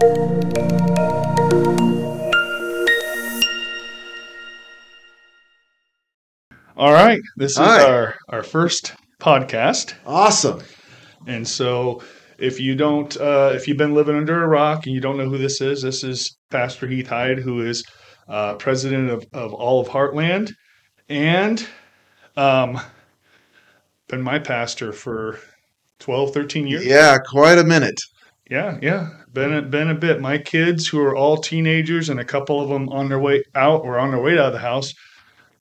All right, this is Hi. our our first podcast, Awesome. and so if you don't, uh, if you've been living under a rock and you don't know who this is, this is Pastor Heath Hiatt, who is uh, president of, of all of Heartland, and um, been my pastor for 12, 13 years. Yeah, quite a minute. Yeah, yeah, been a, been a bit. My kids, who are all teenagers, and a couple of them on their way out or on their way out of the house,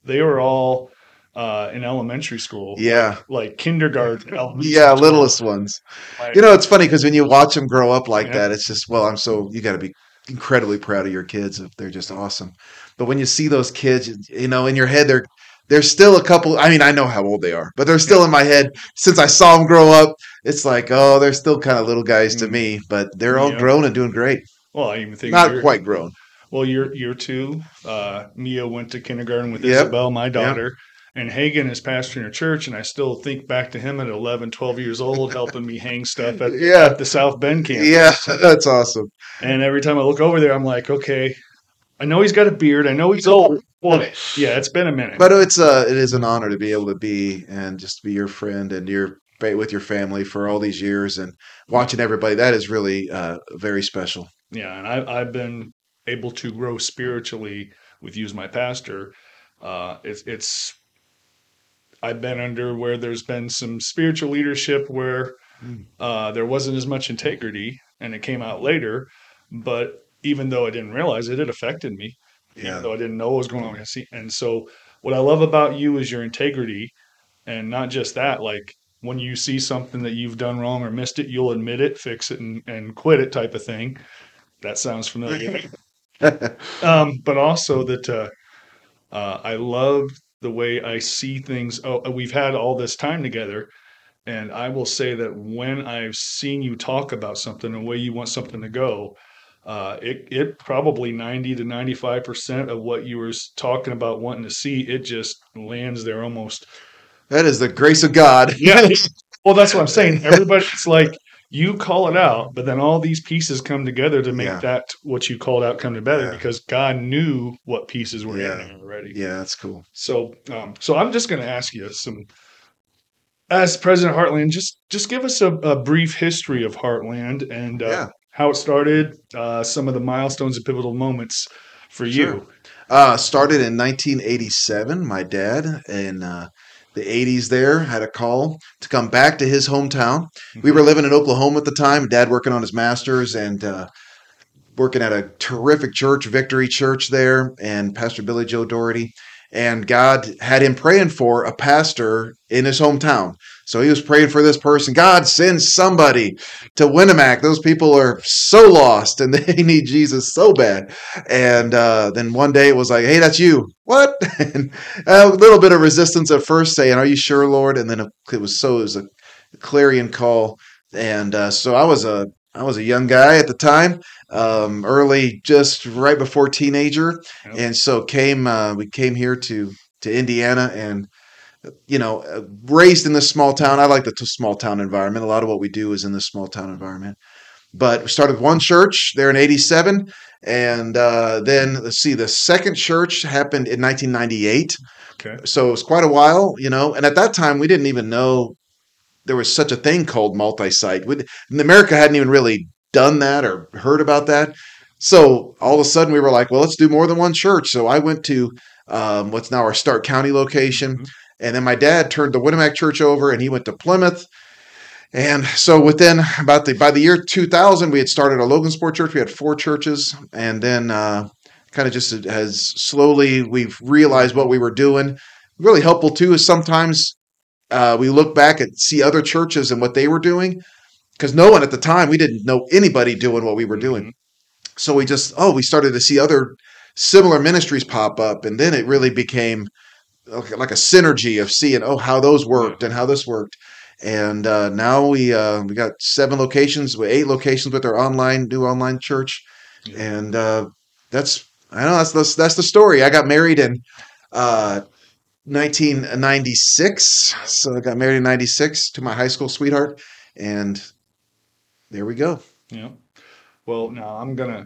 they were all uh, in elementary school. Yeah. like kindergarten. elementary Yeah, school. littlest ones. Like, You know, it's funny because when you watch them grow up like Yeah. that, it's just, well, I'm so, you got to be incredibly proud of your kids if they're just awesome. But when you see those kids, you know, in your head, they're, they're still a couple. I mean, I know how old they are, but they're still in my head. Since I saw them grow up, it's like, oh, they're still kind of little guys to Mm. me, but they're all Yeah. grown and doing great. well, I even think Not quite grown. Well, you're you're two. Uh, Mia went to kindergarten with Yep. Isabel, my daughter. And Hagen is pastoring a church, and I still think back to him at 11, 12 years old, helping me hang stuff at, Yeah. at the South Bend campus. Yeah, that's awesome. And every time I look over there, I'm like, okay, I know he's got a beard. I know he's old. Well, yeah, it's been a minute. But it's uh it is an honor to be able to be and just be your friend and your bait with your family for all these years and watching everybody. That is really uh very special. yeah, and I, I've been able to grow spiritually with you as my pastor. Uh, it's, it's I've been under where there's been some spiritual leadership where Mm. uh, there wasn't as much integrity, and it came out later. But even though I didn't realize it, it affected me. Yeah. Even though I didn't know what was going on. See- And so, what I love about you is your integrity, and not just that. Like when you see something that you've done wrong or missed it, you'll admit it, fix it, and, and quit it, type of thing. That sounds familiar. um, but also that uh, uh, I love the way I see things. Oh, we've had all this time together, and I will say that when I've seen you talk about something, the way you want something to go, uh, it it probably ninety to ninety five percent of what you were talking about wanting to see, it just lands there almost. that is the grace of God. Yeah. well, that's what I'm saying. Everybody's like. You call it out, but then all these pieces come together to make Yeah. that what you called out come together Yeah. because God knew what pieces were Yeah. in there already. Yeah, that's cool. So, um, so I'm just going to ask you some, as President Heartland, just just give us a, a brief history of Heartland and uh, Yeah. How it started, uh, some of the milestones and pivotal moments for Sure. you. Uh started in 1987. My dad in uh the 80s there had a call to come back to his hometown. We were living in Oklahoma at the time. Dad working on his masters and uh, working at a terrific church, Victory Church there, and Pastor Billy Joe Daugherty. And God had him praying for a pastor in his hometown. So he was praying for this person. God send somebody to Winamac. Those people are so lost and they need Jesus so bad. And uh, then one day it was like, hey, that's you. What? and a little bit of resistance at first, saying, "Are you sure, Lord?" And then it was so it was a clarion call. And uh, so I was a I was a young guy at the time, um, early, just right before teenager, Yep. and so came uh, we came here to to Indiana and you know uh, raised in this small town. I like the t- small town environment. A lot of what we do is in this small town environment. But we started one church there in '87, and uh, then let's see, the second church happened in 1998 Okay. so it was quite a while, you know. And at that time, we didn't even know there was such a thing called multi-site. We, America hadn't even really done that or heard about that. So all of a sudden, we were like, "Well, let's do more than one church." So I went to um, what's now our Stark County location, Mhm. and then my dad turned the Winamac Church over, and he went to Plymouth. And so within about the by the year 2000, we had started a Logansport church. We had four churches, and then uh, kind of just has slowly we've realized what we were doing. Really helpful too is sometimes uh, we look back and see other churches and what they were doing because no one at the time we didn't know anybody doing what we were doing. So we just oh we started to see other similar ministries pop up, and then it really became like a synergy of seeing oh how those worked and how this worked. And uh, now we uh, we got seven locations, with eight locations with our online new online church, Yeah. and uh, that's I know that's the that's the story. I got married in uh, 1996, so I got married in '96 to my high school sweetheart, and there we go. Yeah. Well, now I'm gonna.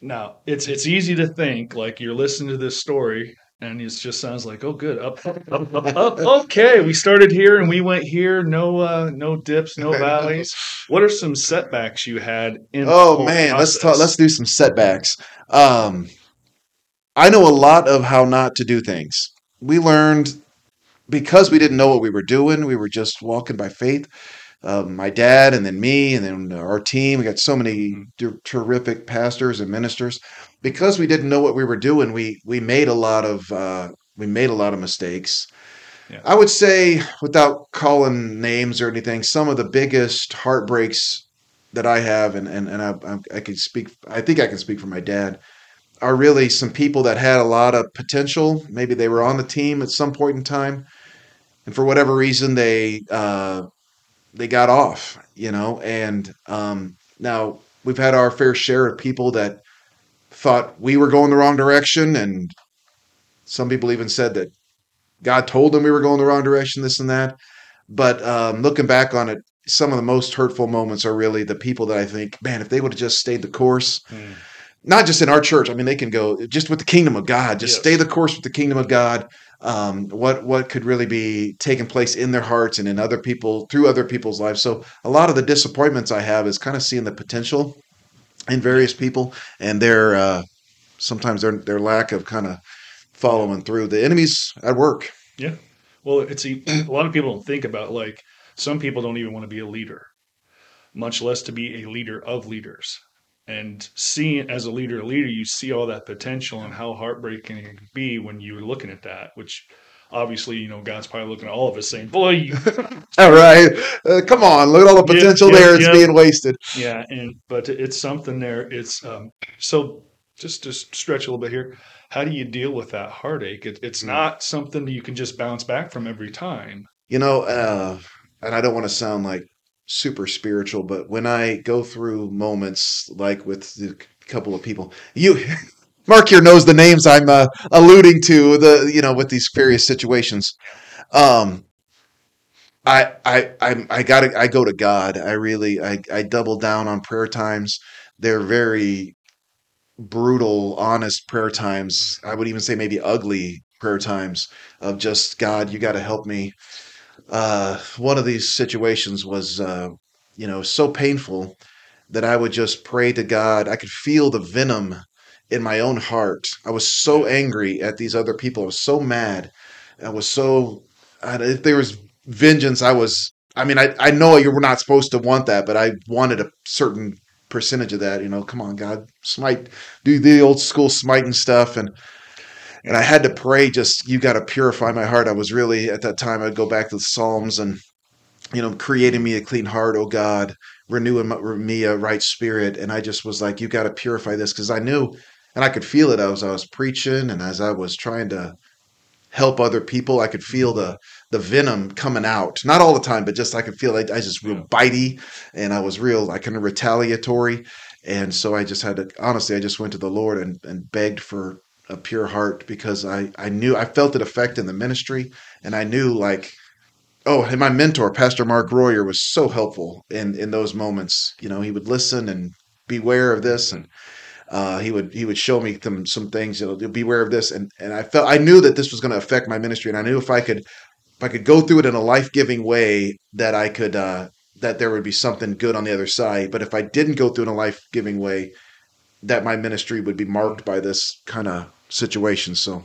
Now it's it's easy to think like you're listening to this story and it just sounds like oh good up up up up, up. okay we started here and we went here no uh no dips no valleys what are some setbacks you had in Oh man, let's talk. Let's do some setbacks. Um, I know a lot of how not to do things. We learned because we didn't know what we were doing. We were just walking by faith. Um, my dad, and then me, and then our team. We got so many Mhm. ter- terrific pastors and ministers. Because we didn't know what we were doing, we we made a lot of uh, we made a lot of mistakes. Yeah. I would say, without calling names or anything, some of the biggest heartbreaks that I have, and and and I, I, I can speak. I think I can speak for my dad. Are really some people that had a lot of potential. Maybe they were on the team at some point in time, and for whatever reason, they uh, they got off. You know, and um, now we've had our fair share of people that thought we were going the wrong direction, and some people even said that God told them we were going the wrong direction, this and that. But um, looking back on it, some of the most hurtful moments are really the people that I think, man, if they would have just stayed the course, Mm. Not just in our church. I mean, they can go just with the kingdom of God. Just Yes. stay the course with the kingdom of God. Um, what what could really be taking place in their hearts and in other people through other people's lives. So a lot of the disappointments I have is kind of seeing the potential in various people and their uh, sometimes their their lack of kind of following through. The enemy's at work. Yeah. Well, it's a, a lot of people don't think about like some people don't even want to be a leader, much less to be a leader of leaders. And seeing as a leader, a leader, you see all that potential and how heartbreaking it can be when you're looking at that. Which obviously, you know, God's probably looking at all of us saying, "Boy, you, All right, uh, come on, look at all the potential yeah, there. It's yeah. being wasted. yeah." And but it's something there. It's um, so just to stretch a little bit here. How do you deal with that heartache? It, it's Mm. not something you can just bounce back from every time. You know, uh, and I don't want to sound like super spiritual, but when I go through moments like with a couple of people, you, Marc here knows the names I'm uh, alluding to. The you know with these various situations. Um, I I I I got I go to God. I really I I double down on prayer times. They're very brutal, honest prayer times. I would even say maybe ugly prayer times of just God, you got to help me. Uh, one of these situations was, uh, you know, so painful that I would just pray to God. I could feel the venom in my own heart. I was so angry at these other people. I was so mad. I was so. I, if there was vengeance, I was. I mean, I I know you were not supposed to want that, but I wanted a certain percentage of that. You know, come on, God, smite, do the old school smiting stuff, and and I had to pray. Just you got to purify my heart. I was really at that time. I'd go back to the Psalms and you know, creating me a clean heart, oh God, renewing me a right spirit. And I just was like, you got to purify this because I knew, and I could feel it as I was preaching and as I was trying to help other people. I could feel the the venom coming out. Not all the time, but just I could feel like I just real bitey, and I was real like kind of retaliatory. And so I just had to honestly, I just went to the Lord and and begged for a pure heart because I I knew I felt it affect in the ministry, and I knew like oh and my mentor pastor mark royer was so helpful in in those moments. You know he would listen and beware of this. And uh, he would he would show me some some things you know beware of this. And and i felt i knew that this was going to affect my ministry. And i knew if i could if i could go through it in a life-giving way that i could uh that there would be something good on the other side. But if i didn't go through in a life-giving way that my ministry would be marked by this kind of situation so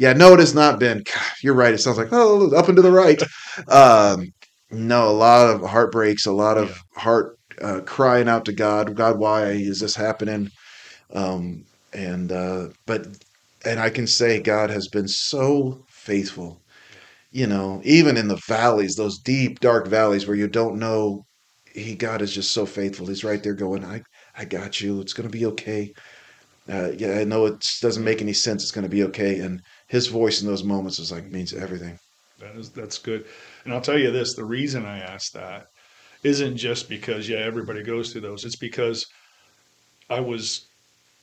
yeah, no, it has not been. God, you're right. It sounds like oh, up and to the right. Um, no, a lot of heartbreaks, a lot of heart uh, crying out to God. God, why is this happening? Um, and uh, but and I can say God has been so faithful. You know, even in the valleys, those deep, dark valleys where you don't know, He God is just so faithful. He's right there, going, "I, I got you. It's gonna be okay." Uh, yeah, I know it doesn't make any sense. It's gonna be okay, and His voice in those moments is like means everything. That is that's good. And I'll tell you this, the reason I asked that isn't just because yeah, everybody goes through those. It's because I was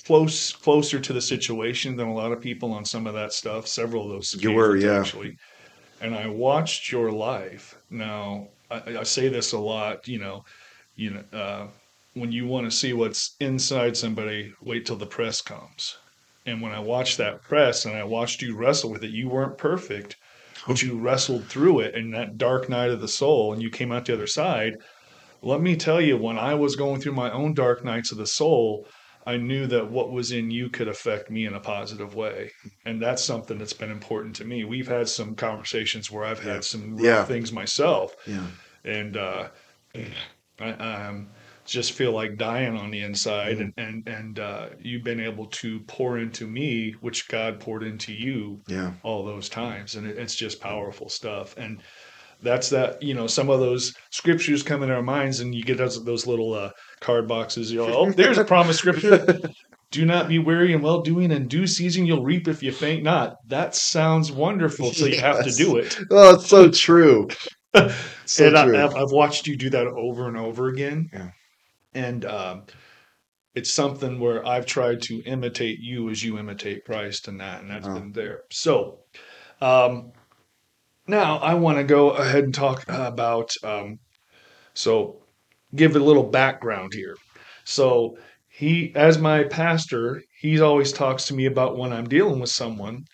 close closer to the situation than a lot of people on some of that stuff, several of those You were, yeah. actually. And I watched your life. Now, I, I say this a lot, you know, you know, uh, when you want to see what's inside somebody, wait till the press comes. And when I watched that press and I watched you wrestle with it, you weren't perfect, but you wrestled through it in that dark night of the soul and you came out the other side. Let me tell you, when I was going through my own dark nights of the soul, I knew that what was in you could affect me in a positive way. And that's something that's been important to me. We've had some conversations where I've Yeah. had some rough Yeah. things myself Yeah. and uh, I um, just feel like dying on the inside. Mm. And and and uh, you've been able to pour into me, which God poured into you Yeah. all those times, and it, it's just powerful stuff. And that's that. You know, some of those scriptures come in our minds, and you get those those little uh, card boxes. You know, oh, there's a promise scripture. Do not be weary in well doing. and due season, you'll reap if you faint not. That sounds wonderful. So you have to do it. Oh, it's so true. So and true. I, I've, I've watched you do that over and over again. Yeah. And um, it's something where I've tried to imitate you as you imitate Christ and that, and that's Oh. been there. So um, now I want to go ahead and talk about. Um, so give a little background here. So he, as my pastor, he always talks to me about when I'm dealing with someone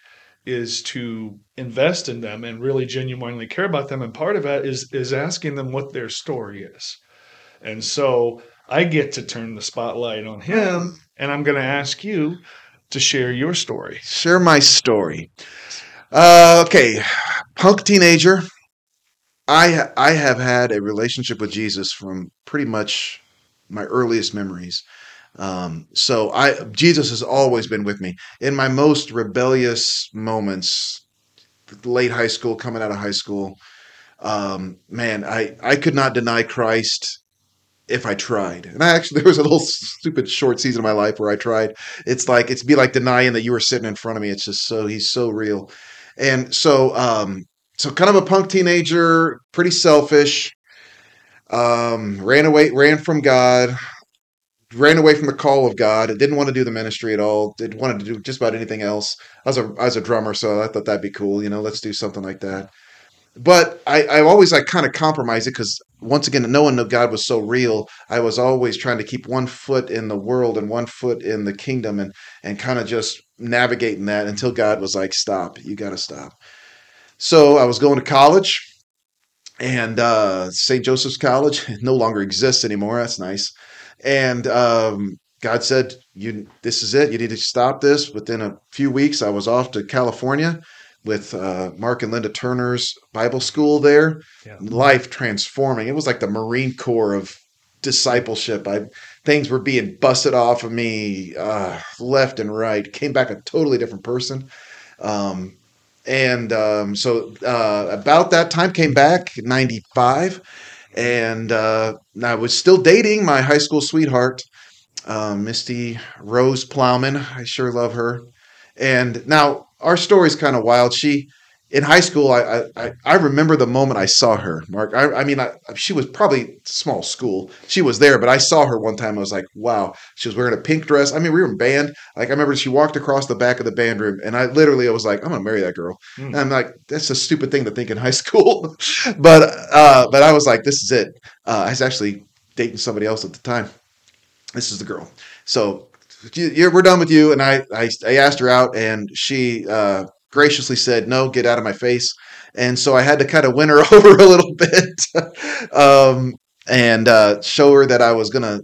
is to invest in them and really genuinely care about them and part of that is is asking them what their story is and so i get to turn the spotlight on him and i'm going to ask you to share your story Share my story. Uh, okay, punk teenager. I I have had a relationship with Jesus from pretty much my earliest memories. Um, so I Jesus has always been with me in my most rebellious moments, late high school, coming out of high school. Um, man, I I could not deny Christ if I tried. And I actually there was a little stupid short season of my life where I tried. It's like it's be like denying that you were sitting in front of me. It's just so he's so real. And so um so kind of a punk teenager, pretty selfish. Um ran away ran from God, ran away from the call of God. Didn't want to do the ministry at all. Didn't want to do just about anything else. I was a I was a drummer, so I thought that'd be cool. You know, let's do something like that. But I, I always like kind of compromise it because once again, no one knew God was so real, I was always trying to keep one foot in the world and one foot in the kingdom, and and kind of just navigating that until God was like, "Stop! You got to stop." So I was going to college, and uh, St. Joseph's College no longer exists anymore. That's nice. And um, God said, "You, this is it. You need to stop this." Within a few weeks, I was off to California with uh, Mark and Linda Turner's Bible school there. Yeah. Life transforming. It was like the Marine Corps of discipleship. I things were being busted off of me uh, left and right. Came back a totally different person. Um, and um, so uh, about that time came back 95 and uh, i was still dating my high school sweetheart uh, misty rose plowman i sure love her and now our story's kind of wild. She in high school I, I i remember the moment i saw her mark. I, I mean I, she was probably small school. She was there but i saw her one time i was like wow. She was wearing a pink dress. I mean we were in band. Like i remember she walked across the back of the band room and i literally i was like i'm gonna marry that girl. Hmm. and i'm like that's a stupid thing to think in high school. But uh but i was like this is it. Uh, i was actually dating somebody else at the time. This is the girl. So we're done with you. And I, I i asked her out and she uh graciously said no get out of my face. And so i had to kind of win her over a little bit um and uh show her that i was gonna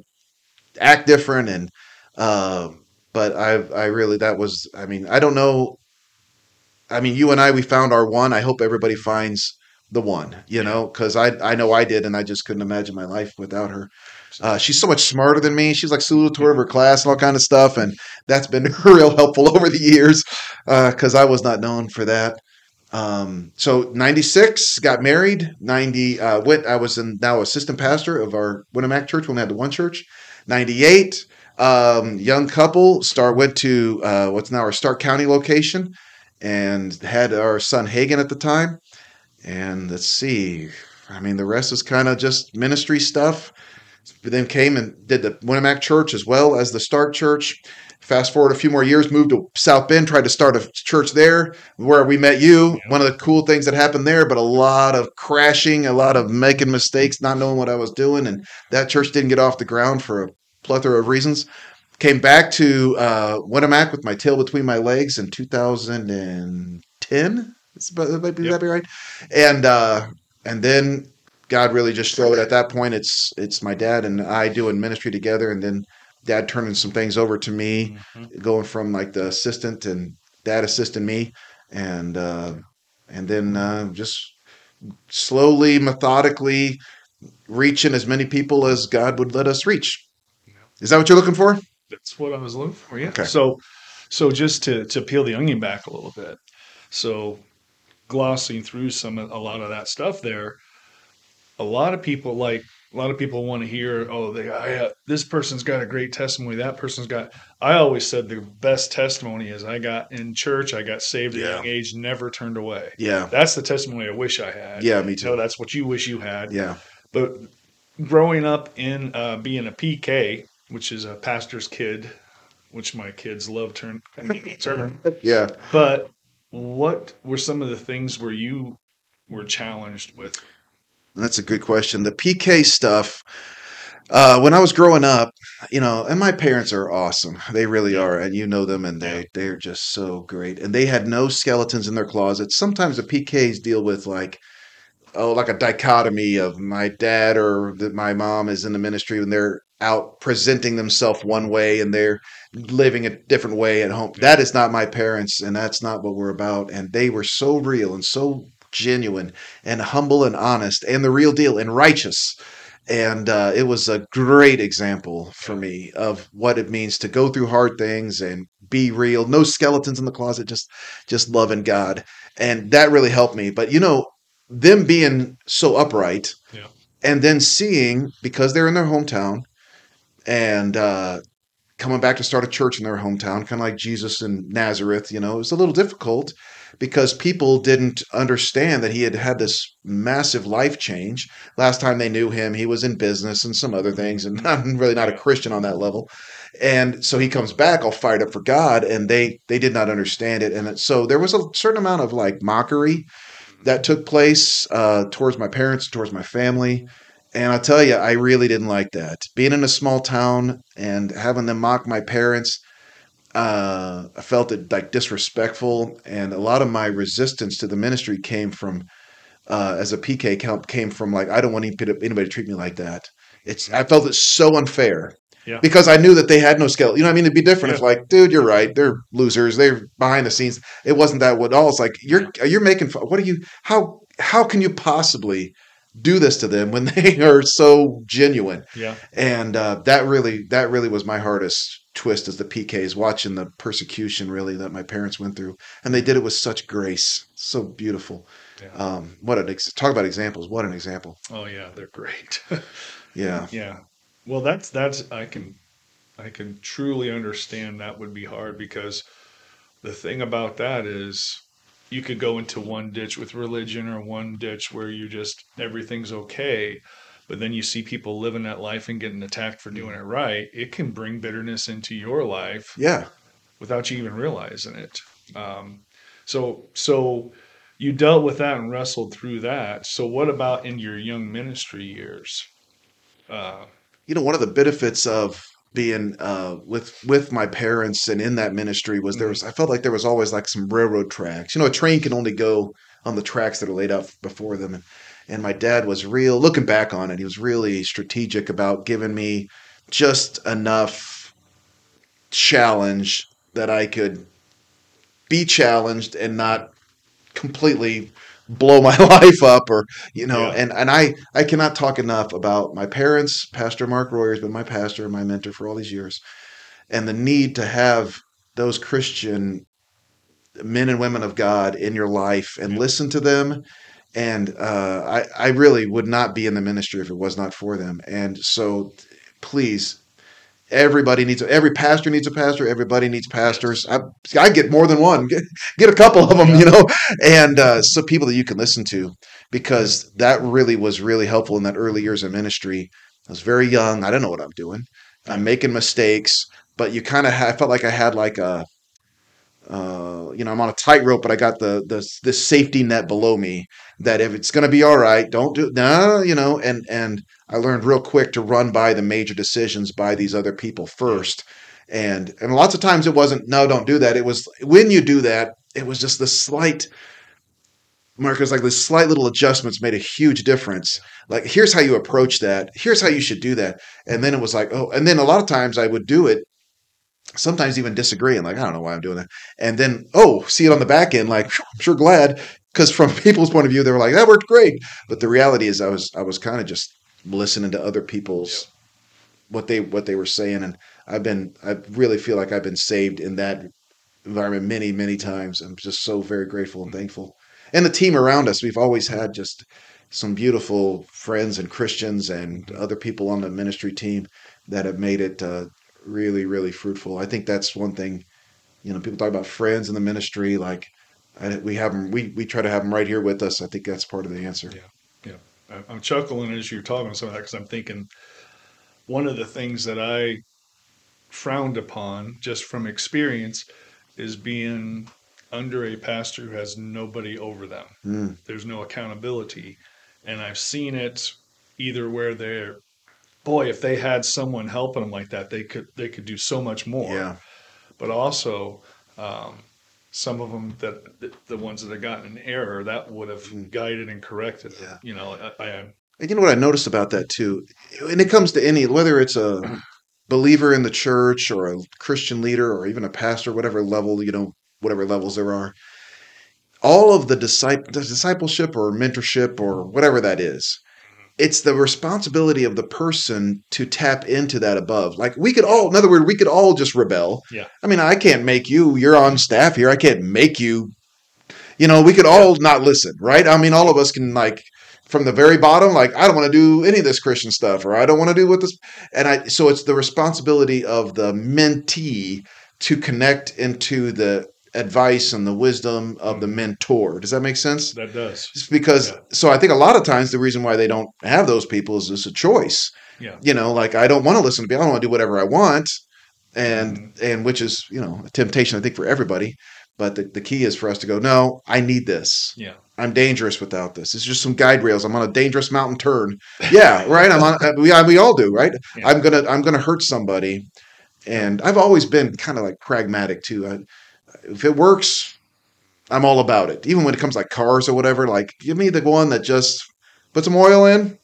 act different and uh but i i really that was i mean i don't know. I mean you and i we found our one. I hope everybody finds the one you know because i i know i did and i just couldn't imagine my life without her uh, she's so much smarter than me. She's like salutator of her class and all kind of stuff, and that's been real helpful over the years because I was not known for that. Um, so '96 got married. '90 uh, went. I was in, now assistant pastor of our Winamac church when we had the one church. '98 um, young couple start went to uh, what's now our Stark County location and had our son Hagen at the time. And let's see, I mean the rest is kind of just ministry stuff then came and did the Winamac Church as well as the Stark Church. Fast forward a few more years, moved to South Bend, tried to start a church there where we met you. Yeah. One of the cool things that happened there, but a lot of crashing, a lot of making mistakes, not knowing what I was doing. And that church didn't get off the ground for a plethora of reasons. Came back to uh, Winamac with my tail between my legs in 2010. It's about, that might be, Yep. that be right? And uh, and then God really just showed at that point it's it's my dad and I doing ministry together, and then dad turning some things over to me, Mhm. going from like the assistant and dad assisting me, and uh, and then uh, just slowly, methodically reaching as many people as God would let us reach. Is that what you're looking for? That's what I was looking for. Yeah. Okay. So, so just to to peel the onion back a little bit. So, glossing through some a lot of that stuff there, a lot of people like a lot of people want to hear, oh, they I, uh, this person's got a great testimony. That person's got. I always said the best testimony is I got in church. I got saved at a young age, never turned away. Yeah, That's the testimony I wish I had. yeah, me You know, too. that's what you wish you had. Yeah, But growing up in uh, being a PK, which is a pastor's kid, which my kids love turn turn. yeah. But what were some of the things where you were challenged with? That's a good question. The PK stuff. Uh, when I was growing up, you know, and my parents are awesome. They really are, and you know them, and they they're just so great. And they had no skeletons in their closets. Sometimes the PKs deal with like, oh, like a dichotomy of my dad or that my mom is in the ministry and they're out presenting themselves one way and they're living a different way at home. That is not my parents, and that's not what we're about. And they were so real and so genuine and humble and honest and the real deal and righteous. And uh, it was a great example for me of what it means to go through hard things and be real. No skeletons in the closet, just just loving God, and that really helped me. But you know, them being so upright, Yeah. and then seeing because they're in their hometown, and uh, coming back to start a church in their hometown, kind of like Jesus in Nazareth. You know, it was a little difficult because people didn't understand that he had had this massive life change. Last time they knew him, he was in business and some other things, and I'm really not a Christian on that level. And so he comes back all fired up for God, and they they did not understand it, and so there was a certain amount of like mockery that took place uh, towards my parents, towards my family. And I tell you, I really didn't like that. Being in a small town and having them mock my parents, uh, I felt it like disrespectful. And a lot of my resistance to the ministry came from, uh, as a PK count, came from like, I don't want anybody anybody to treat me like that. It's I felt it so unfair. Yeah. Because I knew that they had no skill. You know what I mean? It'd be different if like, dude, you're right. They're losers. They're behind the scenes. It wasn't that at all. It's like you're you're making fun. What are you how how can you possibly do this to them when they are so genuine? Yeah. And uh, that really that really was my hardest twist as the PKs watching the persecution really that my parents went through, and they did it with such grace, so beautiful. Yeah. Um, what an ex- talk about examples. What an example. Oh yeah, they're great. Yeah, yeah. Well, that's that's I can I can truly understand that would be hard because the thing about that is you could go into one ditch with religion or one ditch where you just everything's okay but then you see people living that life and getting attacked for doing it right it can bring bitterness into your life yeah. without you even realizing it. Um, so so you dealt with that and wrestled through that. So what about in your young ministry years? Uh, you know one of the benefits of being uh, with with my parents and in that ministry was there was I felt like there was always like some railroad tracks. You know, a train can only go on the tracks that are laid out before them, and and my dad was real. Looking back on it, he was really strategic about giving me just enough challenge that I could be challenged and not completely blow my life up or you know Yeah. and and I I cannot talk enough about my parents pastor Mark Royer has been my pastor and my mentor for all these years and the need to have those Christian men and women of God in your life and Yeah. listen to them and uh, I I really would not be in the ministry if it was not for them. And so please everybody needs every pastor needs a pastor. Everybody needs pastors. I, I get more than one. Get, get a couple of them you know? And uh, so people that you can listen to because that really was really helpful in that early years of ministry. I was very young. I don't know what I'm doing. I'm making mistakes, but you kind of I felt like I had like a uh, you know, I'm on a tightrope, but I got the the this safety net below me that if it's going to be all right, don't do no, you know. And and I learned real quick to run by the major decisions by these other people first, and and lots of times it wasn't no, don't do that. It was when you do that, it was just the slight. Marcus, like the slight little adjustments made a huge difference. Like, here's how you approach that. Here's how you should do that. And then it was like, oh, and then a lot of times I would do it sometimes even disagree. And like i don't know why i'm doing that. And then oh see it on the back end like i'm sure glad. Because from people's point of view they were like that worked great. But the reality is i was i was kind of just listening to other people's what they what they were saying. And i've been i really feel like i've been saved in that environment many many times. I'm just so very grateful and thankful. And the team around us we've always had just some beautiful friends and christians and other people on the ministry team that have made it uh, really, really fruitful. I think that's one thing. You know, people talk about friends in the ministry. Like I, we have them, we we try to have them right here with us. I think that's part of the answer. Yeah, yeah. I'm chuckling as you're talking some of that because I'm thinking one of the things that I frowned upon just from experience is being under a pastor who has nobody over them. Mm. There's no accountability. And I've seen it either where they're boy, if they had someone helping them like that, they could they could do so much more. Yeah. But also, um, some of them that the, the ones that have gotten an error that would have mm. guided and corrected. Yeah. You know, I, I and you know what I noticed about that too, and it comes to any whether it's a believer in the church or a Christian leader or even a pastor, whatever level you know, whatever levels there are. All of the discipleship or mentorship or whatever that is, it's the responsibility of the person to tap into that above. Like we could all, in other words, we could all just rebel. Yeah. I mean, I can't make you. You're on staff here. I can't make you. You know, we could all not listen, right? I mean, all of us can like from the very bottom, like I don't want to do any of this Christian stuff, or I don't want to do what this. And I, so it's the responsibility of the mentee to connect into the advice and the wisdom of the mm-hmm. mentor. Does that make sense? That does. It's because yeah. so I think a lot of times the reason why they don't have those people is it's a choice. Yeah. You know, like I don't want to listen to people. I don't want to do whatever I want. And mm-hmm. and which is, you know, a temptation I think for everybody. But the, the key is for us to go, no, I need this. Yeah. I'm dangerous without this. It's just some guide rails. I'm on a dangerous mountain turn. Yeah, right. I'm on. We we all do, right? Yeah. I'm gonna I'm gonna hurt somebody, and I've always been kind of like pragmatic too. I, if it works, I'm all about it. Even when it comes like cars or whatever, like give me the one that just put some oil in,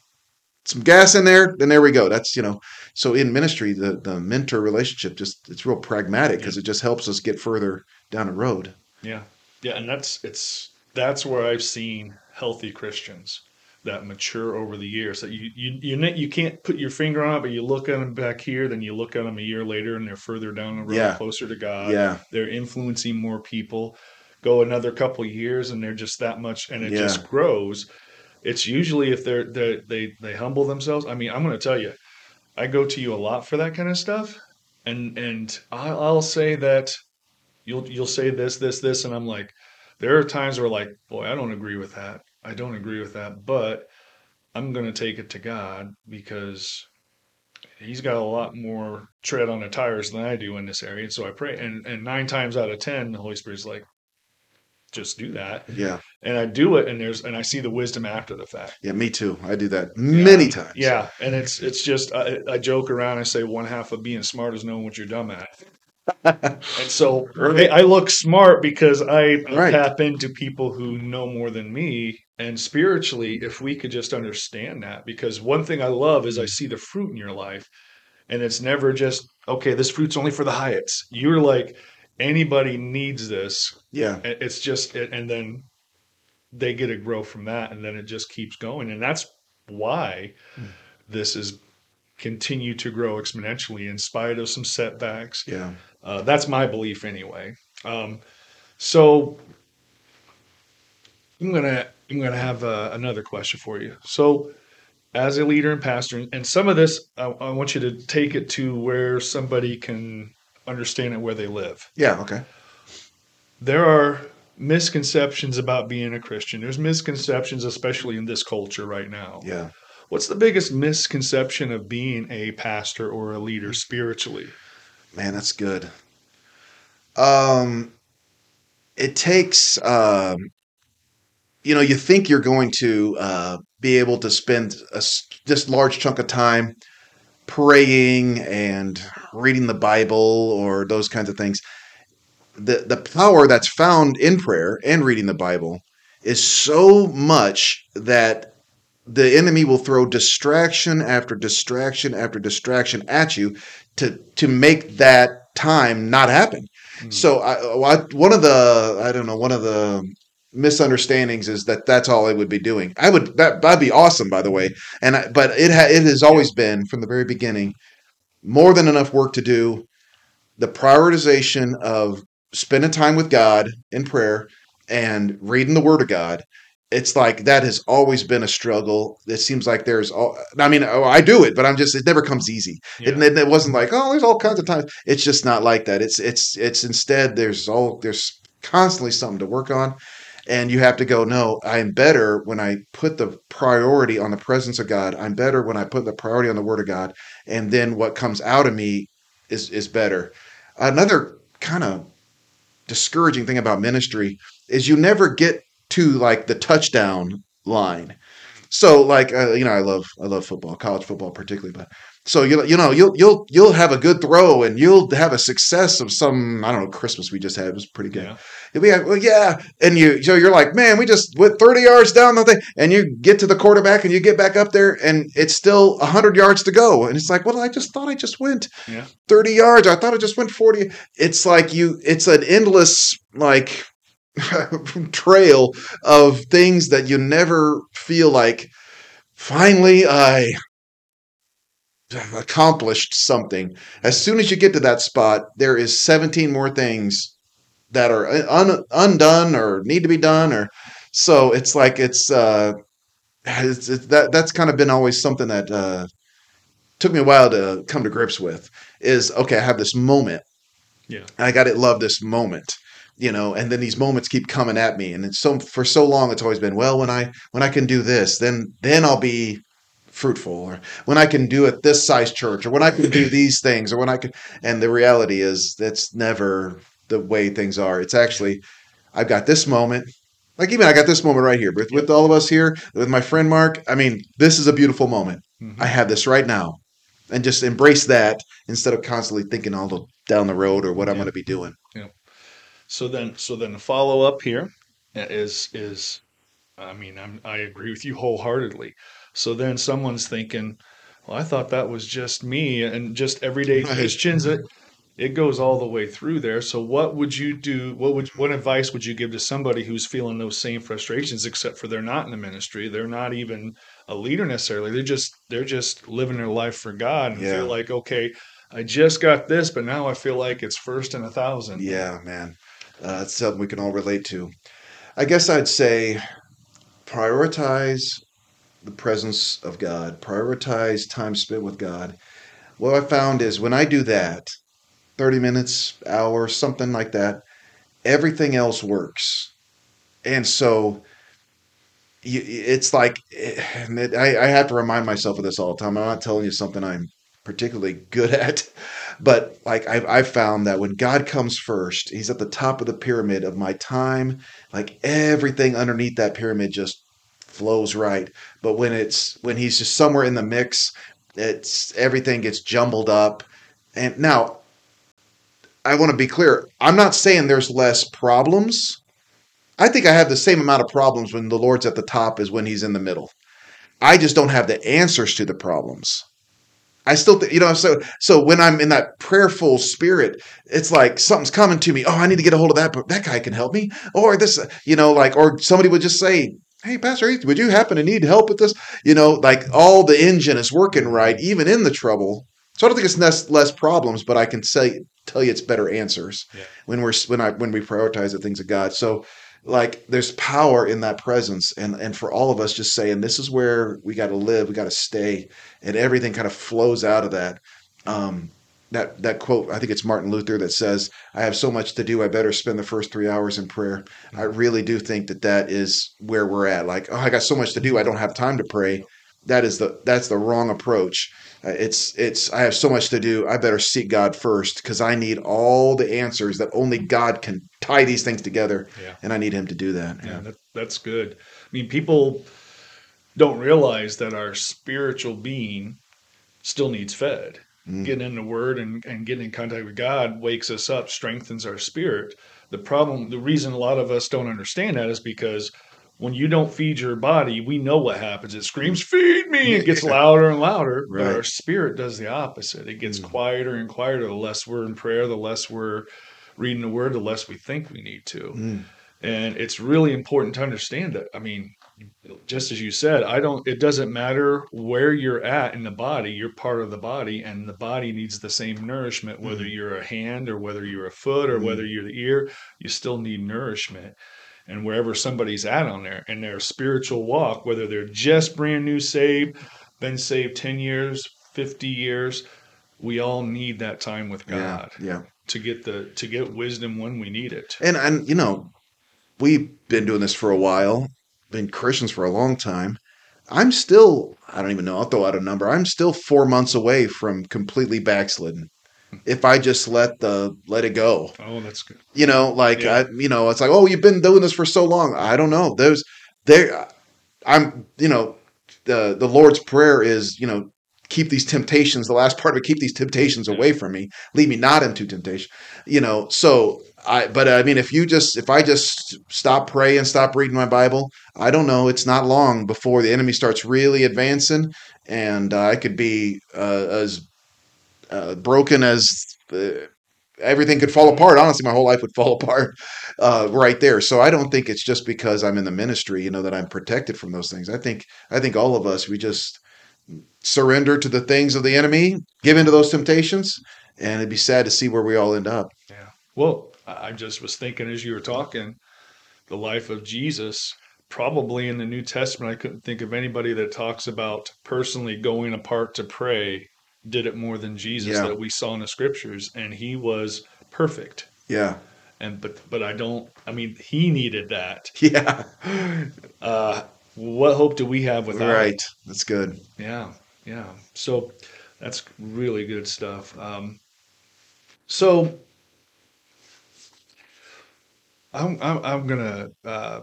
some gas in there, then there we go. That's you know. So in ministry, the the mentor relationship just it's real pragmatic because yeah. it just helps us get further down the road. Yeah, yeah, and that's it's that's where I've seen healthy Christians that mature over the years that you you you you can't put your finger on it, but you look at them back here, then you look at them a year later, and they're further down the road, yeah. closer to God. Yeah, they're influencing more people. Go another couple years, and they're just that much, and it yeah. just grows. It's usually if they're, they're they they humble themselves. I mean, I'm going to tell you, I go to you a lot for that kind of stuff, and and I'll, I'll say that you'll you'll say this this this, and I'm like, there are times where like, boy, I don't agree with that I don't agree with that, but I'm going to take it to God because he's got a lot more tread on the tires than I do in this area. And so I pray, and, and nine times out of 10, the Holy Spirit's like, just do that. Yeah. And I do it and there's, and I see the wisdom after the fact. Yeah, me too. I do that many yeah. times. Yeah. And it's, it's just, I, I joke around. I say one half of being smart is knowing what you're dumb at and so I, I, look smart because I right. tap into people who know more than me. And spiritually, if we could just understand that, because one thing I love is I see the fruit in your life. And it's never just, okay, this fruit's only for the Hiatts. You're like, anybody needs this. Yeah. It's just, and then they get to grow from that. And then it just keeps going. And that's why mm. this is continue to grow exponentially in spite of some setbacks. Yeah. Uh, that's my belief anyway. Um, so I'm gonna I'm gonna have uh, another question for you. So as a leader and pastor, and some of this I, I want you to take it to where somebody can understand it where they live. Yeah. Okay. There are misconceptions about being a Christian. There's misconceptions, especially in this culture right now. Yeah. what's the biggest misconception of being a pastor or a leader spiritually? Man, that's good. Um, it takes, um, you know, you think you're going to uh, be able to spend a this large chunk of time praying and reading the Bible or those kinds of things. The the power that's found in prayer and reading the Bible is so much that the enemy will throw distraction after distraction after distraction at you to to make that time not happen. Mm. So I, I one of the I don't know one of the misunderstandings is that that's all I would be doing. I would that that'd be awesome by the way. And I, but it ha, it has always been from the very beginning more than enough work to do. The prioritization of spending time with God in prayer and reading the Word of God. It's like that has always been a struggle. It seems like there's all. I mean, oh, I do it, but I'm just. It never comes easy. Yeah. It, it, it wasn't like oh, there's all kinds of times. It's just not like that. It's it's it's instead there's all there's constantly something to work on, and you have to go. No, I'm better when I put the priority on the presence of God. I'm better when I put the priority on the Word of God, and then what comes out of me is is better. Another kind of discouraging thing about ministry is you never get to like the touchdown line. So like uh, you know I love I love football, college football particularly, but so you you know you'll you'll you'll have a good throw and you'll have a success of some I don't know Christmas we just had it was pretty good. Yeah. You'll be like, well, yeah, and you so you're like, man, we just went 30 yards down the thing, and you get to the quarterback and you get back up there and it's still 100 yards to go, and it's like, well, I just thought I just went Yeah. 30 yards. I thought I just went 40. It's like you, it's an endless like trail of things that you never feel like. Finally, I accomplished something. As soon as you get to that spot, there is 17 more things that are un- undone or need to be done or so it's like it's uh it's, it's that that's kind of been always something that uh took me a while to come to grips with is okay i have this moment Yeah. i got to love this moment you know and then these moments keep coming at me and it's so for so long it's always been well when i when i can do this then then i'll be fruitful or when i can do it this size church or when i can do these things or when i can and the reality is that's never the way things are it's actually i've got this moment like even i got this moment right here with, with all of us here with my friend mark i mean this is a beautiful moment Mhm. I have this right now, and just embrace that instead of constantly thinking all the down the road or what I'm going to be doing. Yeah. So then, so then the follow up here is is, I mean, I'm I agree with you wholeheartedly. So then someone's thinking, well, I thought that was just me and just everyday Right. Christians. It it goes all the way through there. So what would you do? What would what advice would you give to somebody who's feeling those same frustrations? Except for they're not in the ministry, they're not even a leader necessarily. They're just they're just living their life for God and Yeah. feel like okay. I just got this, but now I feel like it's first in a thousand. Yeah, man, uh, it's something we can all relate to. I guess I'd say prioritize the presence of God, prioritize time spent with God. What I found is when I do that, 30 minutes, hour, something like that, everything else works. And so you, it's like and it, I, I have to remind myself of this all the time. I'm not telling you something I'm particularly good at, but like I've, I've found that when God comes first, He's at the top of the pyramid of my time. Like everything underneath that pyramid just flows right. But when it's when He's just somewhere in the mix, it's everything gets jumbled up. And now I want to be clear. I'm not saying there's less problems. I think I have the same amount of problems when the Lord's at the top as when he's in the middle. I just don't have the answers to the problems. I still, th- you know, so so when I'm in that prayerful spirit, it's like something's coming to me. Oh, I need to get a hold of that. But that guy can help me. Or this, you know, like, or somebody would just say, "Hey, Pastor, Heath, would you happen to need help with this?" You know, like all the engine is working right, even in the trouble. So I don't think it's less, less problems, but I can say tell you it's better answers Yeah. when we're when I when we prioritize the things of God. So like there's power in that presence and and for all of us just saying this is where we got to live we got to stay and everything kind of flows out of that um that that quote i think it's martin luther that says i have so much to do i better spend the first three hours in prayer i really do think that that is where we're at like oh i got so much to do i don't have time to pray that is the that's the wrong approach. Uh, it's it's I have so much to do. I better seek God first because I need all the answers that only God can tie these things together, Yeah. and I need Him to do that. Yeah, that, that's good. I mean, people don't realize that our spiritual being still needs fed. Mm. Getting in the Word and, and getting in contact with God wakes us up, strengthens our spirit. The problem, the reason a lot of us don't understand that is because when you don't feed your body, we know what happens. It screams, "Feed me!" It gets louder and louder. But our spirit does the opposite. It gets Mm. quieter and quieter. The less we're in prayer, the less we're reading the Word, the less we think we need to. Mm. And it's really important to understand that. I mean, just as you said, I don't, it doesn't matter where you're at in the body, you're part of the body, and the body needs the same nourishment, whether Mhm. you're a hand or whether you're a foot or Mhm. whether you're the ear, you still need nourishment. And wherever somebody's at on there in their spiritual walk, whether they're just brand new saved, been saved 10 years, 50 years, we all need that time with Yeah, God yeah. to get the to get wisdom when we need it. And and you know, we've been doing this for a while, been Christians for a long time. I'm still, I don't even know, I'll throw out a number. I'm still four months away from completely backslidden. Hmm. If I just let the let it go. Oh, that's good. You know, like Yeah. I you know, it's like, oh, you've been doing this for so long. I don't know. There's there I'm you know, the the Lord's prayer is, you know, keep these temptations, the last part of it, keep these temptations away from me. Lead me not into temptation. You know, so I but I mean if you just if I just stop praying, stop reading my Bible, I don't know, it's not long before the enemy starts really advancing and uh, I could be uh, as uh, broken as uh, everything could fall apart. Honestly, my whole life would fall apart uh, right there. So I don't think it's just because I'm in the ministry, you know, that I'm protected from those things. I think I think all of us we just surrender to the things of the enemy, give into those temptations, and it'd be sad to see where we all end up. Yeah. Well, I just was thinking as you were talking, the life of Jesus, probably in the New Testament, I couldn't think of anybody that talks about personally going apart to pray, did it more than Jesus Yeah. that we saw in the scriptures. And he was perfect. Yeah, And but but I don't I mean he needed that. yeah, Uh what hope do we have without it? right. That's good. Yeah, yeah. So that's really good stuff. Um, so I'm I'm, I'm gonna uh,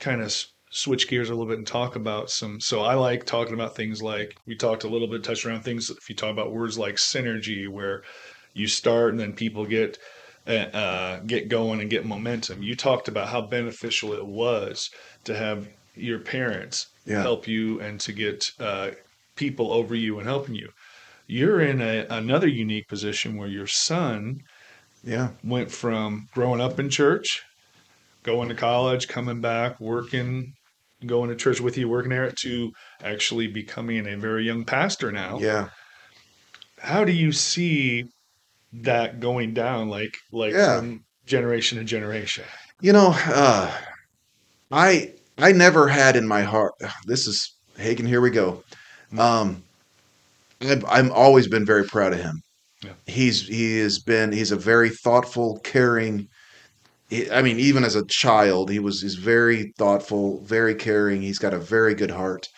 kind of s- switch gears a little bit and talk about some. So I like talking about things like we talked a little bit, touched around things. If you talk about words like synergy, where you start and then people get uh, uh, get going and get momentum. You talked about how beneficial it was to have your parents Yeah. help you and to get uh, people over you and helping you. You're in a, another unique position where your son Yeah, went from growing up in church, going to college, coming back, working, going to church with you, working there, to actually becoming a very young pastor now. yeah, How do you see that going down, like like Yeah. from generation to generation? You know, uh, I I never had in my heart. This is Hagen. Here we go. Um, I've I've always been very proud of him. Yeah. He's he has been he's a very thoughtful, caring. I mean, even as a child, he was he's very thoughtful, very caring. He's got a very good heart.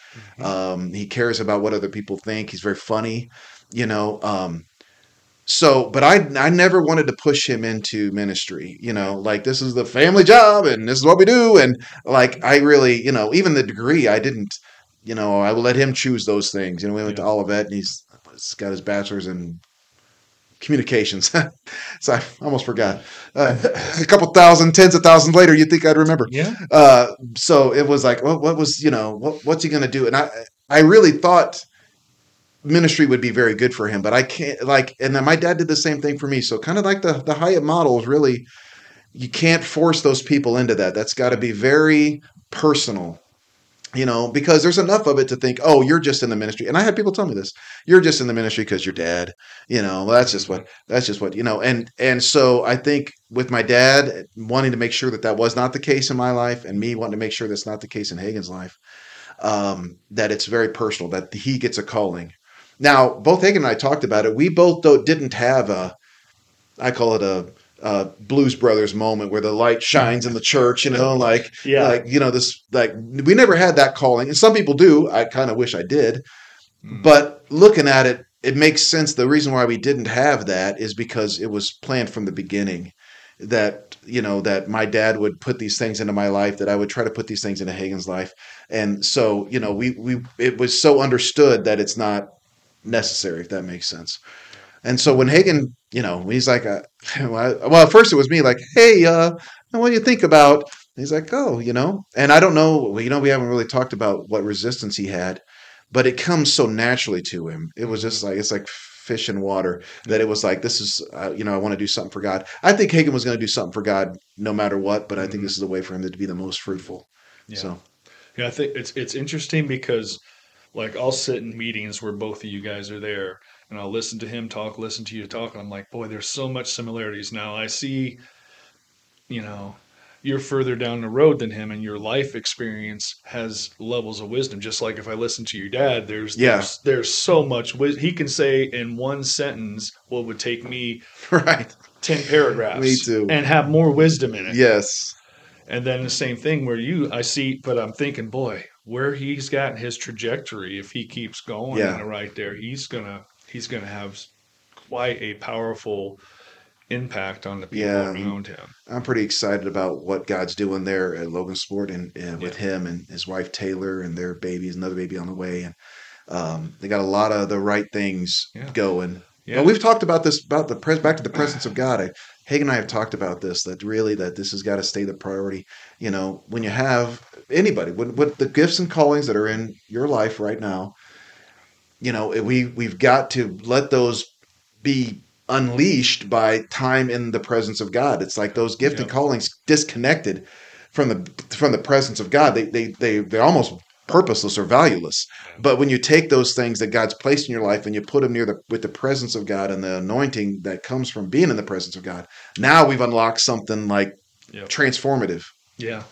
Um, he cares about what other people think. He's very funny, you know. Um, so, but I I never wanted to push him into ministry. You know, like this is the family job and this is what we do. And like I really, you know, even the degree I didn't. You know, I will let him choose those things. You know, we went to Olivet and he's, he's got his bachelor's in communications. so I almost forgot. Uh, a couple thousand, tens of thousands later, you'd think I'd remember Yeah, uh, so it was like, what, what was, you know, what, what's he going to do? And I, I really thought ministry would be very good for him, but I can't like, and then my dad did the same thing for me. So kind of like the, the Hiatt model is really, you can't force those people into that. That's got to be very personal, you know, because there's enough of it to think, oh, you're just in the ministry. And I had people tell me this, you're just in the ministry because your dad, you know, well, that's just what, that's just what, you know, and, and so I think with my dad wanting to make sure that that was not the case in my life and me wanting to make sure that's not the case in Hagen's life, um, that it's very personal, that he gets a calling. Now, both Hagen and I talked about it. We both though didn't have a, I call it a, uh, Blues Brothers moment where the light shines in the church, you know, like Yeah. like you know this like we never had that calling, and some people do. I kind of wish I did, Mm. but looking at it, it makes sense. The reason why we didn't have that is because it was planned from the beginning. That you know that my dad would put these things into my life, that I would try to put these things into Hagen's life, and so you know we we it was so understood that it's not necessary if that makes sense. And so when Hagen, you know, he's like, uh, well, at first it was me like, hey, uh, what do you think about? He's like, oh, you know, and I don't know, you know, we haven't really talked about what resistance he had, but it comes so naturally to him. It was just like it's like fish in water that it was like this is, uh, you know, I want to do something for God. I think Hagen was going to do something for God no matter what, but I think Mhm. this is a way for him to be the most fruitful. Yeah. So Yeah, I think it's it's interesting because like I'll sit in meetings where both of you guys are there and I'll listen to him talk, listen to you talk, and I'm like, boy, there's so much similarities. Now I see, you know, you're further down the road than him and your life experience has levels of wisdom. Just like if I listen to your dad, there's Yeah. there's, there's so much wisdom. He can say in one sentence what would take me right, ten paragraphs Me too. and have more wisdom in it. yes, And then the same thing where you, I see, but I'm thinking, boy, where he's got his trajectory, if he keeps going Yeah. right there, he's gonna he's gonna have quite a powerful impact on the people Yeah. around him. I'm pretty excited about what God's doing there at Logansport and, and with him and his wife Taylor and their babies, another baby on the way, and um, they got a lot of the right things Yeah. going. Yeah. But we've talked about this about the pres back to the presence of God. I, Hagen and I have talked about this that really that this has got to stay the priority. You know, when you have anybody, when with the gifts and callings that are in your life right now, you know, we we've got to let those be unleashed by time in the presence of God. It's like those gift and callings disconnected from the from the presence of God. They they they they're almost purposeless or valueless. But when you take those things that God's placed in your life and you put them near the with the presence of God and the anointing that comes from being in the presence of God, now we've unlocked something like Yep. transformative. Yeah,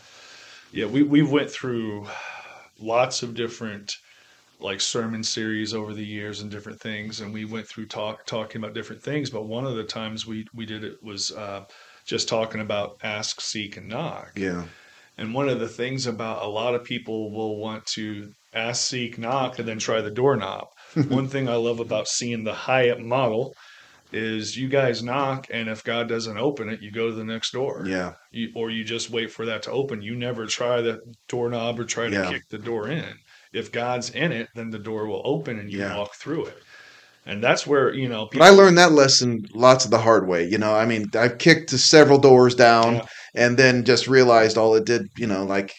yeah. We we went through lots of different like sermon series over the years and different things, and we went through talk talking about different things. But one of the times we we did it was uh, just talking about ask, seek, and knock. Yeah. And one of the things about a lot of people will want to ask, seek, knock, and then try the doorknob. one thing I love about seeing the Hiatt model is you guys knock, and if God doesn't open it, you go to the next door Yeah. you, or you just wait for that to open. You never try the doorknob or try to Yeah. kick the door in. If God's in it, then the door will open and you Yeah. walk through it. And that's where you know. But I learned that lesson lots of the hard way. You know, I mean, I've kicked several doors down Yeah. and then just realized all it did, you know, like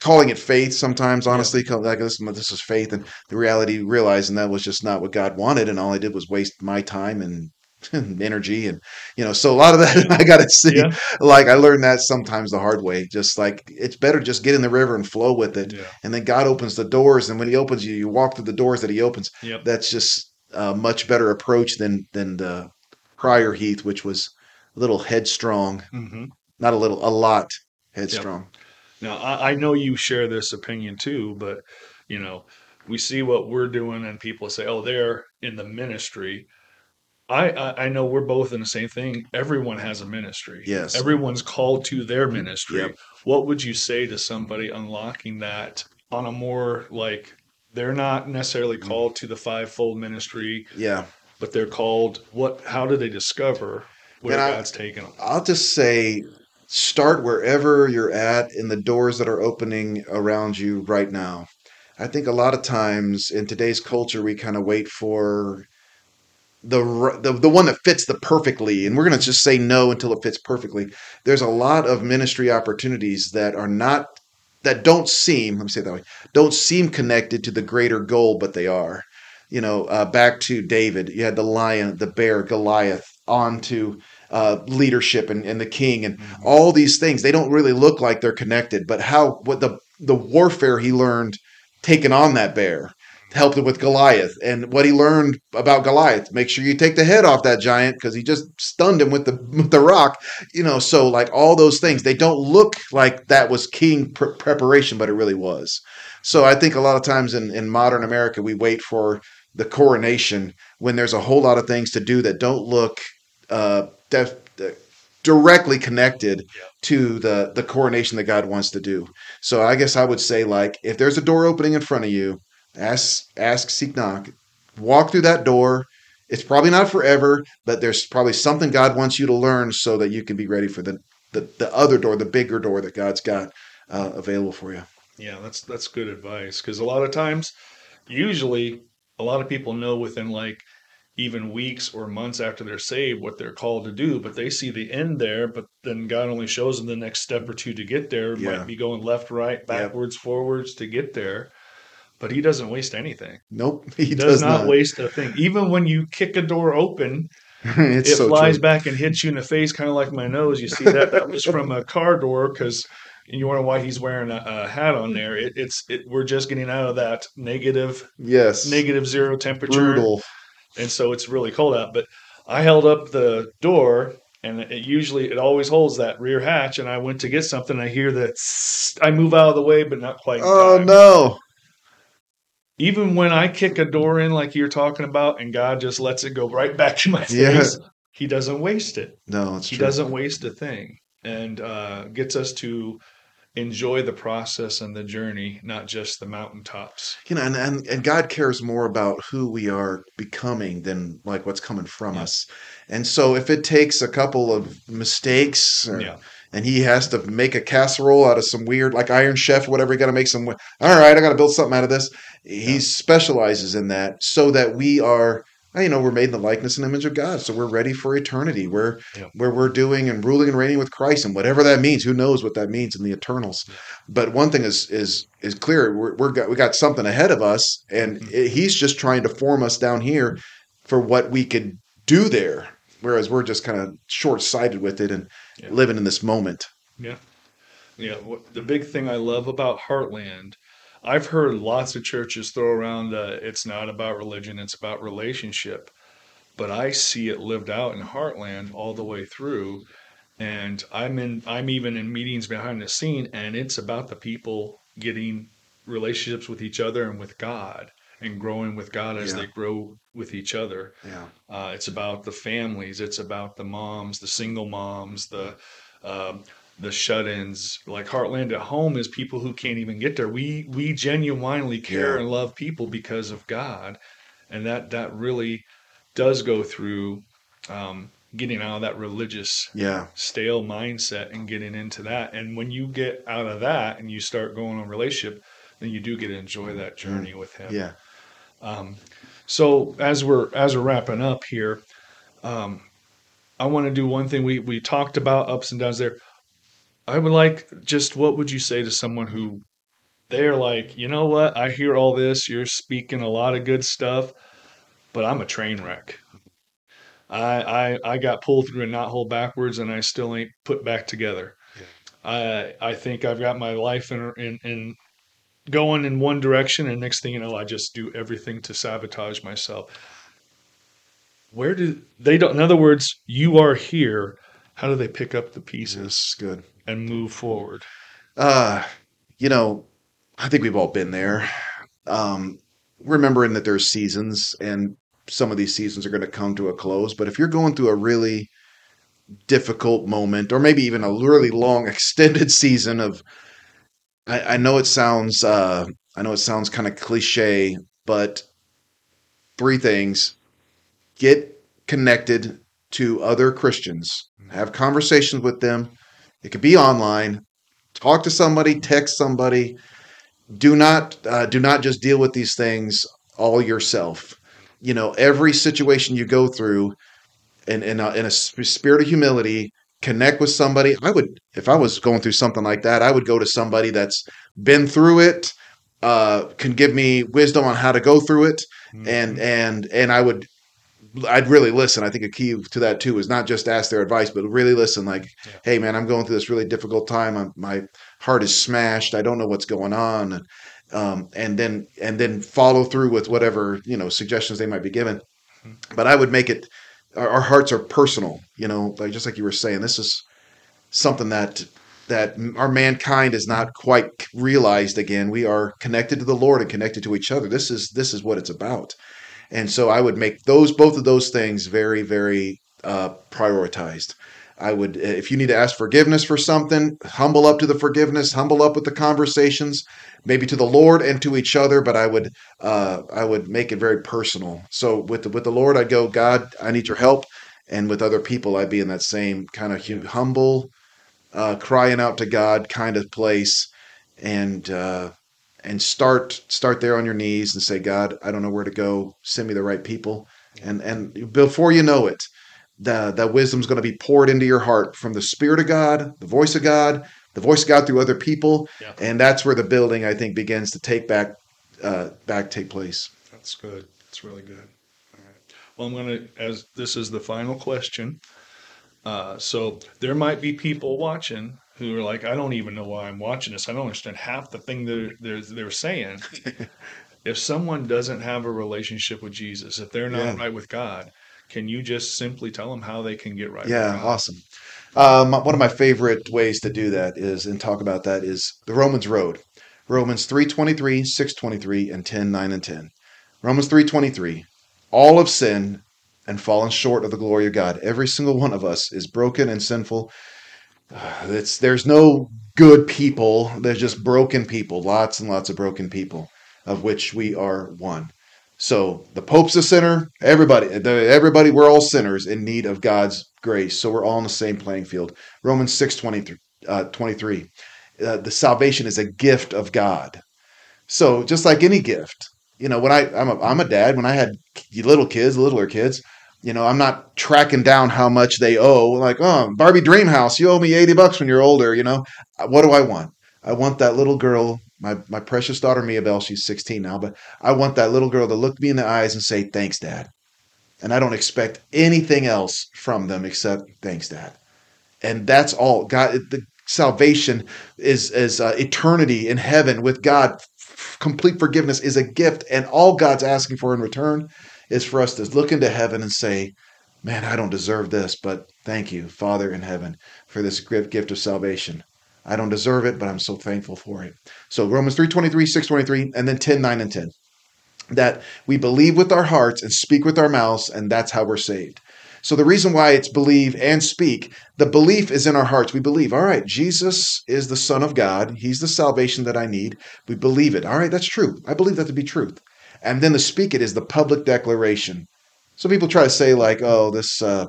calling it faith sometimes, honestly, call- like this, this is faith. And the reality, realizing that was just not what God wanted. And all I did was waste my time and energy. And, you know, so a lot of that I got to see, Yeah. like, I learned that sometimes the hard way. Just like, it's better just get in the river and flow with it. Yeah. And then God opens the doors. And when He opens you, you walk through the doors that He opens Yep. that's just a much better approach than than the prior Heath, which was a little headstrong. hmm Not a little, a lot headstrong. Now I, I know you share this opinion too, but you know we see what we're doing, and people say, "Oh, they're in the ministry." I, I I know we're both in the same thing. Everyone has a ministry. Yes. Everyone's called to their ministry. Yep. What would you say to somebody unlocking that on a more like they're not necessarily Mm. called to the fivefold ministry, Yeah. but they're called what? How do they discover where And I- God's taken them? I'll just say start wherever you're at in the doors that are opening around you right now. I think a lot of times in today's culture, we kind of wait for the, the the one that fits the perfectly, and we're going to just say no until it fits perfectly. There's a lot of ministry opportunities that are not that don't seem let me say it that way don't seem connected to the greater goal, but they are. You know, uh, back to David, you had the lion, the bear, Goliath, on to uh, leadership and, and the king, and all these things. They don't really look like they're connected, but how what the the warfare he learned taking on that bear helped him with Goliath, and what he learned about Goliath. Make sure you take the head off that giant because he just stunned him with the with the rock. You know, so like all those things, they don't look like that was king pre- preparation, but it really was. So I think a lot of times in in modern America, we wait for the coronation when there's a whole lot of things to do that don't look uh, def- uh, directly connected Yeah. to the the coronation that God wants to do. So I guess I would say like if there's a door opening in front of you, ask ask seek knock, walk through that door. It's probably not forever, but there's probably something God wants you to learn so that you can be ready for the the, the other door, the bigger door that God's got uh, available for you. Yeah, that's that's good advice because a lot of times, usually, a lot of people know within like even weeks or months after they're saved what they're called to do, but they see the end there, but then God only shows them the next step or two to get there. Yeah. Might be going left, right, backwards, forwards to get there, but He doesn't waste anything. Nope, he, does, does, not, not. waste a thing. Even when you kick a door open, it's it so flies true. back and hits you in the face, kind of like my nose. You see that? That was from a car door because you wonder why he's wearing a, a hat on there. It, it's it, we're just getting out of that negative Yes, negative zero temperature, brutal. and so it's really cold out. But I held up the door, and it usually it always holds that rear hatch. And I went to get something. I hear that I move out of the way, but not quite. Oh no! Even when I kick a door in, like you're talking about, and God just lets it go right back in my Yeah. face, He doesn't waste it. No, it's he true. doesn't waste a thing and uh, gets us to enjoy the process and the journey not just the mountaintops you know, and, and and God cares more about who we are becoming than like what's coming from Yeah. us. And so if it takes a couple of mistakes or- yeah and he has to make a casserole out of some weird like Iron Chef, whatever, he got to make some all right, I got to build something out of this. He Yeah. specializes in that so that we are you know, we're made in the likeness and image of God, so we're ready for eternity. Where Yeah. where we're doing and ruling and reigning with Christ, and whatever that means. Who knows what that means in the eternals? But one thing is is is clear: we're, we're got we got something ahead of us, and Mhm. it- He's just trying to form us down here for what we could do there. Whereas we're just kind of short sighted with it and Yeah. living in this moment. yeah yeah what, the big thing i love about heartland i've heard lots of churches throw around uh, it's not about religion it's about relationship but i see it lived out in heartland all the way through and i'm in i'm even in meetings behind the scene and it's about the people getting relationships with each other and with god and growing with god as Yeah. they grow with each other Yeah. uh, it's about the families it's about the moms the single moms the um, the shut-ins like heartland at home is people who can't even get there we we genuinely care Yeah. and love people because of god and that that really does go through um, getting out of that religious Yeah. stale mindset and getting into that. And when you get out of that and you start going on relationship, then you do get to enjoy that journey with him. Yeah. Um, so as we're as we're wrapping up here, um, I want to do one thing. We we talked about ups and downs there. I would like just what would you say to someone who they're like, you know what? I hear all this. You're speaking a lot of good stuff, but I'm a train wreck. I I, I got pulled through a knot hole backwards, and I still ain't put back together. I I think I've got my life in in, in going in one direction, and next thing you know, I just do everything to sabotage myself. Where do they don't? In other words, you are here. How do they pick up the pieces Good. and move forward? Uh, you know, I think we've all been there. Um, remembering that there's seasons and some of these seasons are going to come to a close. But if you're going through a really difficult moment, or maybe even a really long extended season of, I, I know it sounds, uh, I know it sounds kind of cliche, but three things: get connected to other Christians, have conversations with them. It could be online. Talk to somebody, text somebody. Do not uh, do not just deal with these things all yourself. You know, every situation you go through, in in a, in a spirit of humility, connect with somebody. I would, if I was going through something like that, I would go to somebody that's been through it, uh, can give me wisdom on how to go through it, and and and I would I'd really listen. I think a key to that too is not just ask their advice, but really listen. Like, Yeah. hey, man, I'm going through this really difficult time. I'm, my heart is smashed. I don't know what's going on, and, um, and then and then follow through with whatever you know suggestions they might be given. Mhm. But I would make it. Our, our hearts are personal. You know, like just like you were saying, this is something that that our mankind is not quite realized again. We are connected to the Lord and connected to each other. This is this is what it's about. And so I would make those both of those things very very uh, prioritized. I would, if you need to ask forgiveness for something, humble up to the forgiveness, humble up with the conversations, maybe to the Lord and to each other. But I would, uh, I would make it very personal. So with the, with the Lord, I'd go, God, I need your help, and with other people, I'd be in that same kind of humble, uh, crying out to God kind of place, and uh, and start start there on your knees and say, God, I don't know where to go. Send me the right people, and and before you know it the, that wisdom is going to be poured into your heart from the Spirit of God, the voice of God, the voice of God through other people, Yeah. and that's where the building I think begins to take back uh, back take place. That's good. That's really good. All right. Well, I'm going to, as this is the final question. Uh, so there might be people watching who are like, I don't even know why I'm watching this. I don't understand half the thing they're they're, they're saying. if someone doesn't have a relationship with Jesus, if they're not Yeah. right with God, can you just simply tell them how they can get right? Yeah, God? awesome. Um, one of my favorite ways to do that is and talk about that is the Romans road. Romans 3:23, 6:23 and 10, 9 and 10. Romans 3:23. All have sinned and fallen short of the glory of God. Every single one of us is broken and sinful. It's there's no good people. There's just broken people. Lots and lots of broken people, of which we are one. So the Pope's a sinner. Everybody, everybody, we're all sinners in need of God's grace. So we're all on the same playing field. Romans 6 23. Uh, 23. Uh, the salvation is a gift of God. So just like any gift, you know, when I I'm a, I'm a dad. When I had little kids, littler kids, you know, I'm not tracking down how much they owe. Like, oh, Barbie Dreamhouse, you owe me 80 bucks when you're older. You know, what do I want? I want that little girl, my my precious daughter Mia. She's 16 now, but I want that little girl to look me in the eyes and say, "Thanks, Dad." And I don't expect anything else from them except "Thanks, Dad." And that's all. God, the salvation is is uh, eternity in heaven with God. Complete forgiveness is a gift, and all God's asking for in return is for us to look into heaven and say, "Man, I don't deserve this, but thank you, Father in heaven, for this gift of salvation." I don't deserve it, but I'm so thankful for it. So Romans 3:23, 6:23, and then 10, 9, and 10. That we believe with our hearts and speak with our mouths, and that's how we're saved. So the reason why it's believe and speak, the belief is in our hearts. We believe, all right, Jesus is the Son of God. He's the salvation that I need. We believe it. All right, that's true. I believe that to be truth. And then the speak it is the public declaration. So people try to say like, oh, this uh,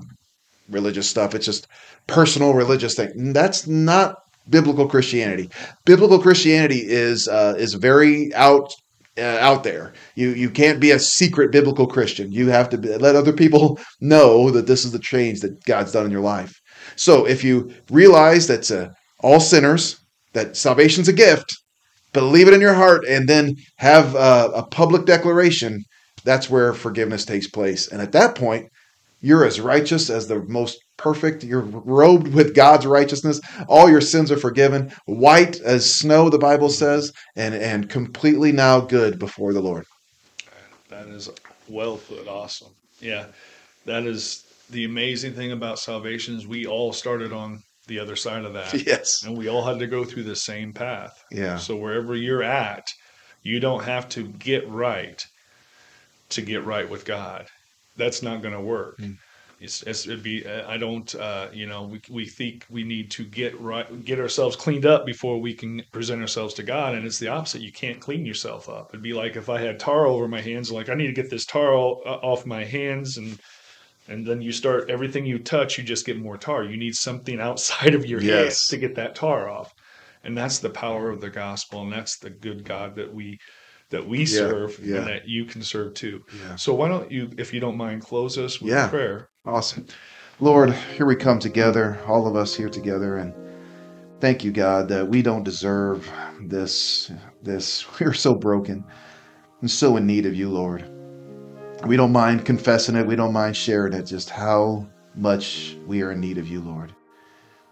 religious stuff, it's just personal religious thing. That's not biblical Christianity. Biblical Christianity is uh, is very out uh, out there. You you can't be a secret biblical Christian. You have to be, let other people know that this is the change that God's done in your life. So if you realize that uh, all sinners, that salvation's a gift, believe it in your heart, and then have uh, a public declaration, that's where forgiveness takes place. And at that point, you're as righteous as the most perfect. You're robed with God's righteousness. All your sins are forgiven, white as snow, the Bible says, and, and completely now good before the Lord. That is well put. Awesome. Yeah. That is the amazing thing about salvation is we all started on the other side of that. Yes. And we all had to go through the same path. Yeah. So wherever you're at, you don't have to get right to get right with God. That's not going to work. Mm. It's, it's, it'd be. I don't. Uh, you know, we we think we need to get right, get ourselves cleaned up before we can present ourselves to God, and it's the opposite. You can't clean yourself up. It'd be like if I had tar over my hands. Like I need to get this tar all, uh, off my hands, and and then you start everything you touch, you just get more tar. You need something outside of your hands Yes. to get that tar off, and that's the power of the gospel, and that's the good God that we that we serve yeah. and that you can serve too. Yeah. So why don't you, if you don't mind, close us with Yeah. prayer? Awesome. Lord, here we come together, all of us here together, and thank you, God, that we don't deserve this. This we're so broken and so in need of you, Lord. We don't mind confessing it. We don't mind sharing it. Just how much we are in need of you, Lord.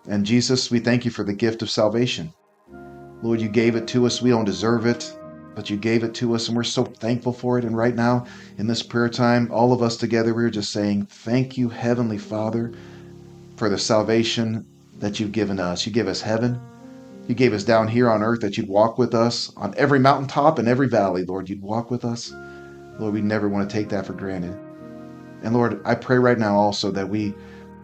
And Jesus, we thank you for the gift of salvation. Lord, you gave it to us. We don't deserve it, but you gave it to us, and we're so thankful for it. And right now, in this prayer time, all of us together, we're just saying, Thank you, Heavenly Father, for the salvation that you've given us. You give us heaven. You gave us down here on earth that you'd walk with us on every mountaintop and every valley, Lord. You'd walk with us. Lord, we never want to take that for granted. And Lord, I pray right now also that we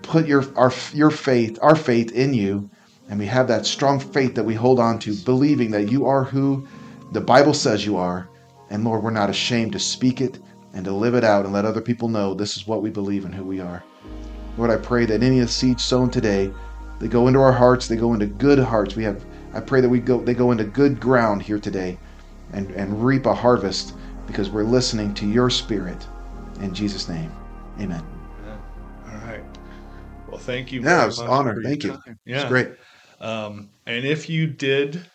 put your our your faith, our faith in you, and we have that strong faith that we hold on to, believing that you are who the Bible says you are. And Lord, we're not ashamed to speak it and to live it out and let other people know this is what we believe and who we are. Lord, I pray that any of the seeds sown today, they go into our hearts, they go into good hearts. We have I pray that we go they go into good ground here today and, and reap a harvest because we're listening to your spirit. In Jesus' name. Amen. All right. Well, thank you. Yeah, it was an honor. Thank you. time. It's Yeah. great. Um, and if you did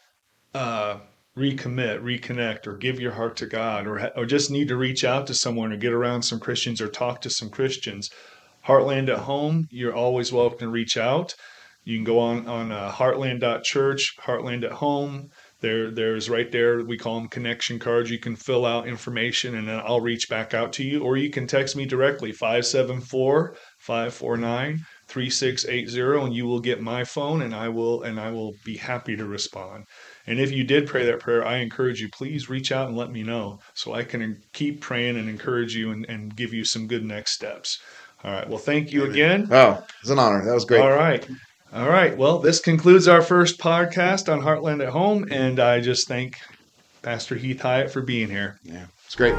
uh, recommit, reconnect, or give your heart to God, or or just need to reach out to someone, or get around some Christians, or talk to some Christians, Heartland at Home, you're always welcome to reach out. You can go on on uh, Heartland.church, Heartland at Home. There, there's right there. We call them connection cards. You can fill out information, and then I'll reach back out to you, or you can text me directly 574 549 3680 and you will get my phone and I will and I will be happy to respond. And if you did pray that prayer, I encourage you please reach out and let me know so I can keep praying and encourage you and, and give you some good next steps. All right. Well, thank you again. Oh, it's an honor. That was great. All right. All right. Well, this concludes our first podcast on Heartland at Home and I just thank Pastor Heath Hiatt for being here. Yeah, it's great.